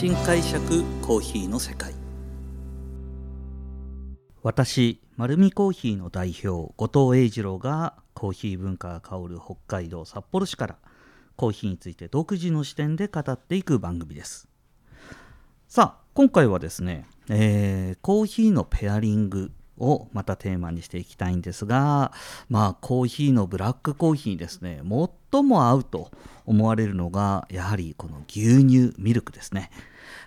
新解釈コーヒーの世界。私丸るコーヒーの代表後藤英二郎がコーヒー文化が香る北海道札幌市からコーヒーについて独自の視点で語っていく番組です。さあ今回はですね、えー、コーヒーのペアリングをまたテーマにしていきたいんですがまあコーヒーのブラックコーヒーにですね最も合うと思われるのがやはりこの牛乳ミルクですね。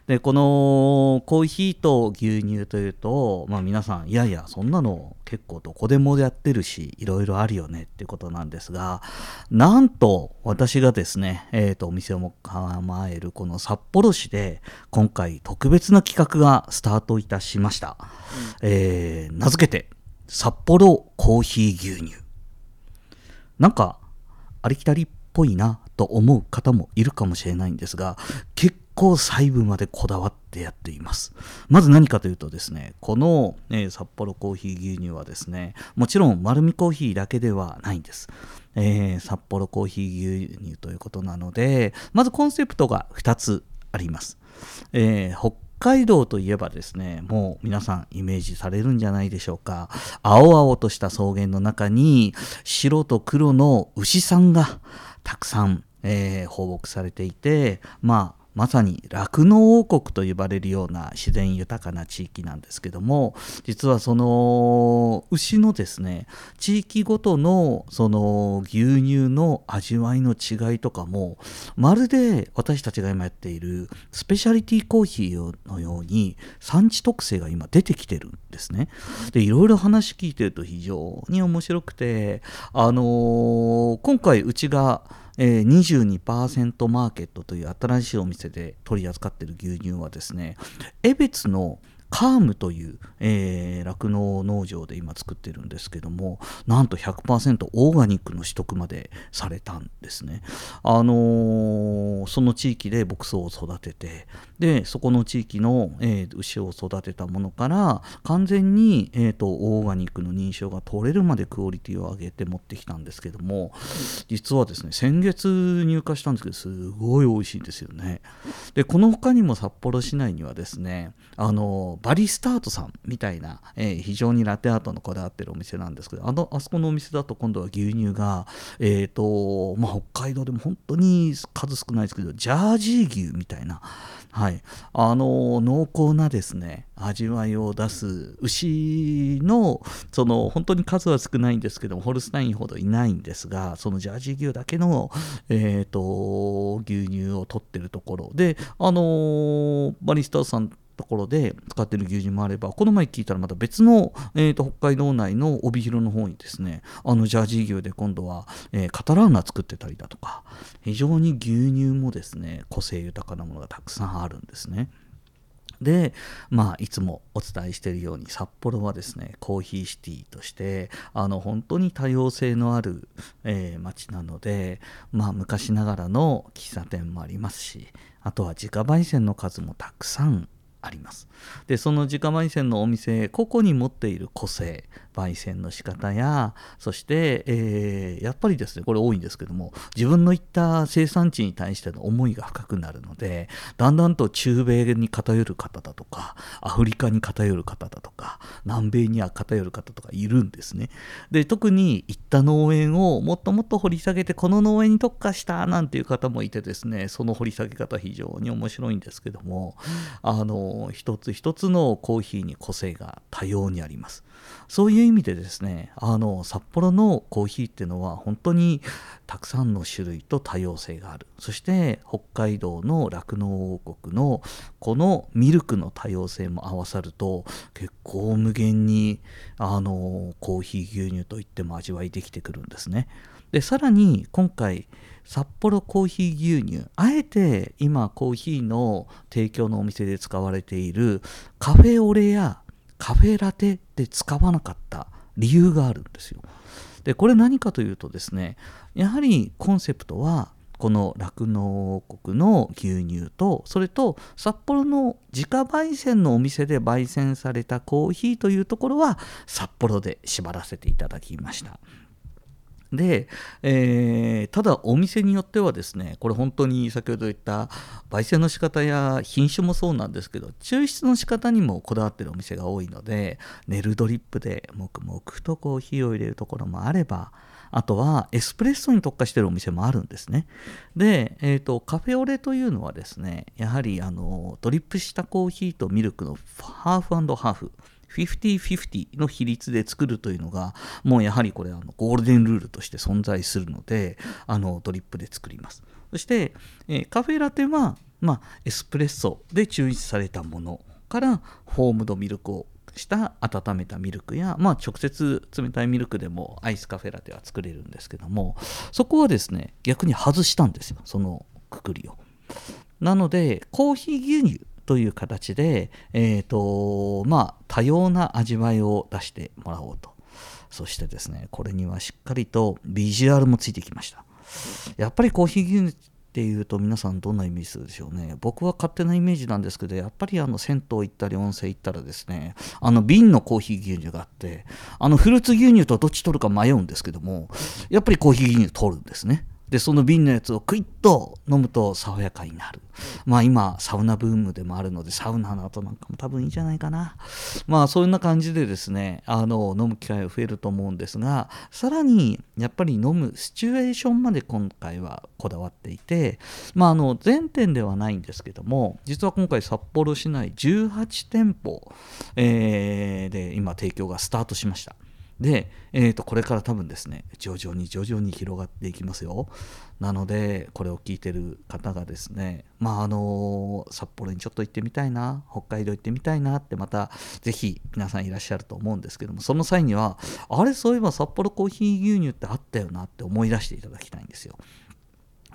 でこのコーヒーと牛乳というと、まあ、皆さんいやいやそんなの結構どこでもやってるしいろいろあるよねっていうことなんですがなんと私がですね、えーと、お店を構えるこの札幌市で今回特別な企画がスタートいたしました、うん、えー、名付けて札幌コーヒー牛乳。なんかありきたりっぽいなと思う方もいるかもしれないんですが結構細部までこだわってやっています。まず何かというとですねこの、えー、札幌コーヒー牛乳はですねもちろん丸みコーヒーだけではないんです。えー、札幌コーヒー牛乳ということなのでまずコンセプトが2つあります、えー、北海道といえばですねもう皆さんイメージされるんじゃないでしょうか。青々とした草原の中に白と黒の牛さんがたくさん、えー、放牧されていてまあまさに酪農王国と呼ばれるような自然豊かな地域なんですけども実はその牛のですね地域ごとのその牛乳の味わいの違いとかもまるで私たちが今やっているスペシャリティコーヒーのように産地特性が今出てきてるんですね。でいろいろ話聞いてると非常に面白くてあのー、今回うちがえー、22%マーケットという新しいお店で取り扱っている牛乳はですね江別のカームという酪農、えー、農場で今作ってるんですけどもなんと100%オーガニックの取得までされたんですね。あのー、その地域で牧草を育ててでそこの地域の、えー、牛を育てたものから完全に、えーと、オーガニックの認証が取れるまでクオリティを上げて持ってきたんですけども実はですね先月入荷したんですけどすごい美味しいんですよね。でこの他にも札幌市内にはですねあのバリスタートさんみたいな、えー、非常にラテアートのこだわってるお店なんですけどあのあそこのお店だと今度は牛乳が、えーとまあ、北海道でも本当に数少ないですけどジャージー牛みたいな、はい、あの濃厚なですね味わいを出す牛のその本当に数は少ないんですけどもホルスタインほどいないんですがそのジャージー牛だけの、えーと、牛乳を取ってるところであのバリスタートさんところで使ってる牛乳もあればこの前聞いたらまた別の、えーと、北海道内の帯広の方にですねあのジャージー牛で今度は、えー、カタラーナ作ってたりだとか非常に牛乳もですね個性豊かなものがたくさんあるんですね。で、まあ、いつもお伝えしているように札幌はですねコーヒーシティとしてあの本当に多様性のある、えー、街なので、まあ、昔ながらの喫茶店もありますしあとは自家焙煎の数もたくさんあります。でその自家焙煎のお店個々に持っている個性焙煎の仕方やそして、えー、やっぱりですねこれ多いんですけども自分のいった生産地に対しての思いが深くなるのでだんだんと中米に偏る方だとかアフリカに偏る方だとか南米には偏る方とかいるんですね。で特に行った農園をもっともっと掘り下げてこの農園に特化したなんていう方もいてですねその掘り下げ方非常に面白いんですけどもあのの一つ一つのコーヒーに個性が多様にありますそういう意味でですねあの札幌のコーヒーっていうのは本当にたくさんの種類と多様性があるそして北海道の酪農王国のこのミルクの多様性も合わさると結構無限にあのコーヒー牛乳といっても味わいできてくるんですね。でさらに今回札幌コーヒー牛乳あえて今コーヒーの提供のお店で使われているカフェオレやカフェラテで使わなかった理由があるんですよ。でこれ何かというとですねやはりコンセプトはこの酪農王国の牛乳とそれと札幌の自家焙煎のお店で焙煎されたコーヒーというところは札幌で縛らせていただきました。で、えー、ただお店によってはですねこれ本当に先ほど言った焙煎の仕方や品種もそうなんですけど抽出の仕方にもこだわってるお店が多いのでネルドリップで黙々とコーヒーを入れるところもあればあとはエスプレッソに特化してるお店もあるんですね。で、えーと、カフェオレというのはですねやはりあのドリップしたコーヒーとミルクのハーフハーフ50-50の比率で作るというのがもうやはりこれあのゴールデンルールとして存在するのであのドリップで作ります。そして、えー、カフェラテは、まあ、エスプレッソで抽出されたものからホームドミルクをした温めたミルクや、まあ、直接冷たいミルクでもアイスカフェラテは作れるんですけどもそこはですね逆に外したんですよそのくくりを。なのでコーヒー牛乳という形で、えーとまあ、多様な味わいを出してもらおうと。そしてですね、これにはしっかりとビジュアルもついてきました。やっぱりコーヒー牛乳っていうと皆さんどんなイメージするでしょうね。僕は勝手なイメージなんですけど、やっぱりあの銭湯行ったり温泉行ったらですね、あの瓶のコーヒー牛乳があって、あのフルーツ牛乳とどっち取るか迷うんですけども、やっぱりコーヒー牛乳取るんですね。でその瓶のやつをクイッと飲むと爽やかになる。まあ今サウナブームでもあるのでサウナの後なんかも多分いいんじゃないかな。まあそういうな感じでですねあの飲む機会が増えると思うんですがさらにやっぱり飲むシチュエーションまで今回はこだわっていてまああの全店ではないんですけども実は今回札幌市内18店舗、えー、で今提供がスタートしました。で、えー、とこれから多分ですね徐々に徐々に広がっていきますよ。なのでこれを聞いてる方がですねまああの札幌にちょっと行ってみたいな北海道行ってみたいなってまた是非皆さんいらっしゃると思うんですけどもその際にはあれそういえば札幌コーヒー牛乳ってあったよなって思い出していただきたいんですよ。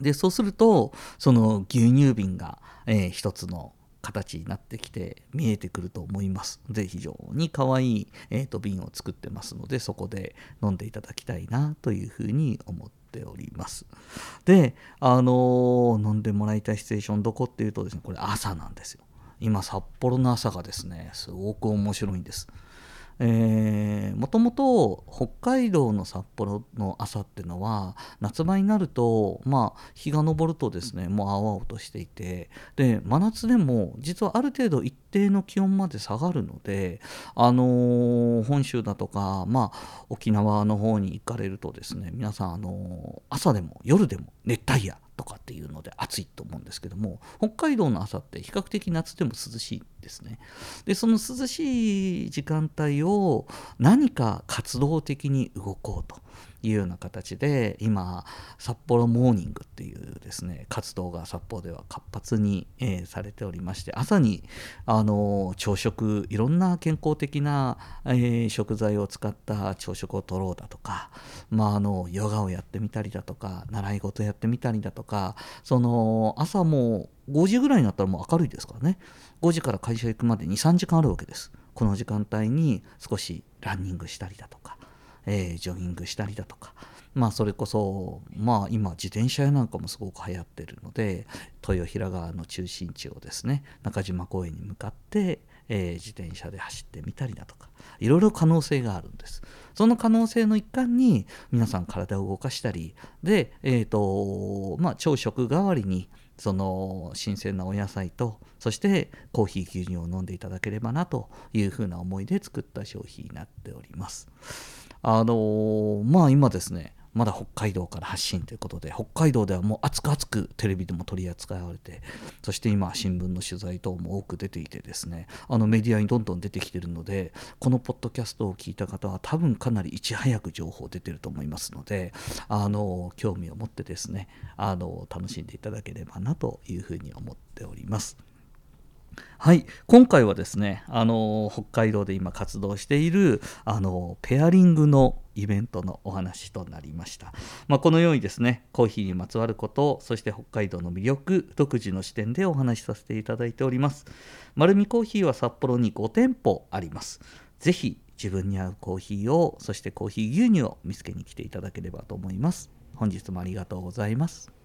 でそうするとその牛乳瓶が、えー、一つの形になってきて見えてくると思います。で非常に可愛い、えーと、瓶を作ってますのでそこで飲んでいただきたいなというふうに思っております。であのー、飲んでもらいたいシチュエーションどこっていうとですねこれ朝なんですよ。今札幌の朝がですねすごく面白いんです。えもともと北海道の札幌の朝っていうのは夏場になると、まあ、日が昇るとですねもう青々としていてで真夏でも実はある程度一定の気温まで下がるので、あのー、本州だとか、まあ、沖縄の方に行かれるとですね皆さん、あのー、朝でも夜でも熱帯夜とかっていうので暑いと思うんですけども北海道の朝って比較的夏でも涼しいんですね。でその涼しい時間帯を何か活動的に動こうと。いうような形で今札幌モーニングっていうですね活動が札幌では活発に、えー、されておりまして朝にあの朝食いろんな健康的な、えー、食材を使った朝食を取ろうだとか、まあ、あのヨガをやってみたりだとか習い事やってみたりだとかその朝も5時ぐらいになったらもう明るいですからね。5時から会社行くまで23時間あるわけです。この時間帯に少しランニングしたりだとかえー、ジョギングしたりだとか、まあ、それこそ、まあ、今自転車屋なんかもすごく流行ってるので豊平川の中心地をですね中島公園に向かって、えー、自転車で走ってみたりだとか。いろいろ可能性があるんです。その可能性の一環に皆さん体を動かしたりで、えーとまあ、朝食代わりにその新鮮なお野菜とそしてコーヒー牛乳を飲んでいただければなというふうな思いで作った商品になっております。あのー、まあ今ですねまだ北海道から発信ということで北海道ではもう熱く熱くテレビでも取り扱われてそして今新聞の取材等も多く出ていてですねあのメディアにどんどん出てきてるのでこのポッドキャストを聞いた方は多分かなりいち早く情報出てると思いますのであの興味を持ってですねあの楽しんでいただければなというふうに思っております。はい、今回はですね、あの北海道で今活動しているあのペアリングのイベントのお話となりました。まあ、このようにですね、コーヒーにまつわること、そして北海道の魅力、独自の視点でお話しさせていただいております。丸見コーヒーは札幌に5店舗あります。ぜひ自分に合うコーヒーを、そしてコーヒー牛乳を見つけに来ていただければと思います。本日もありがとうございます。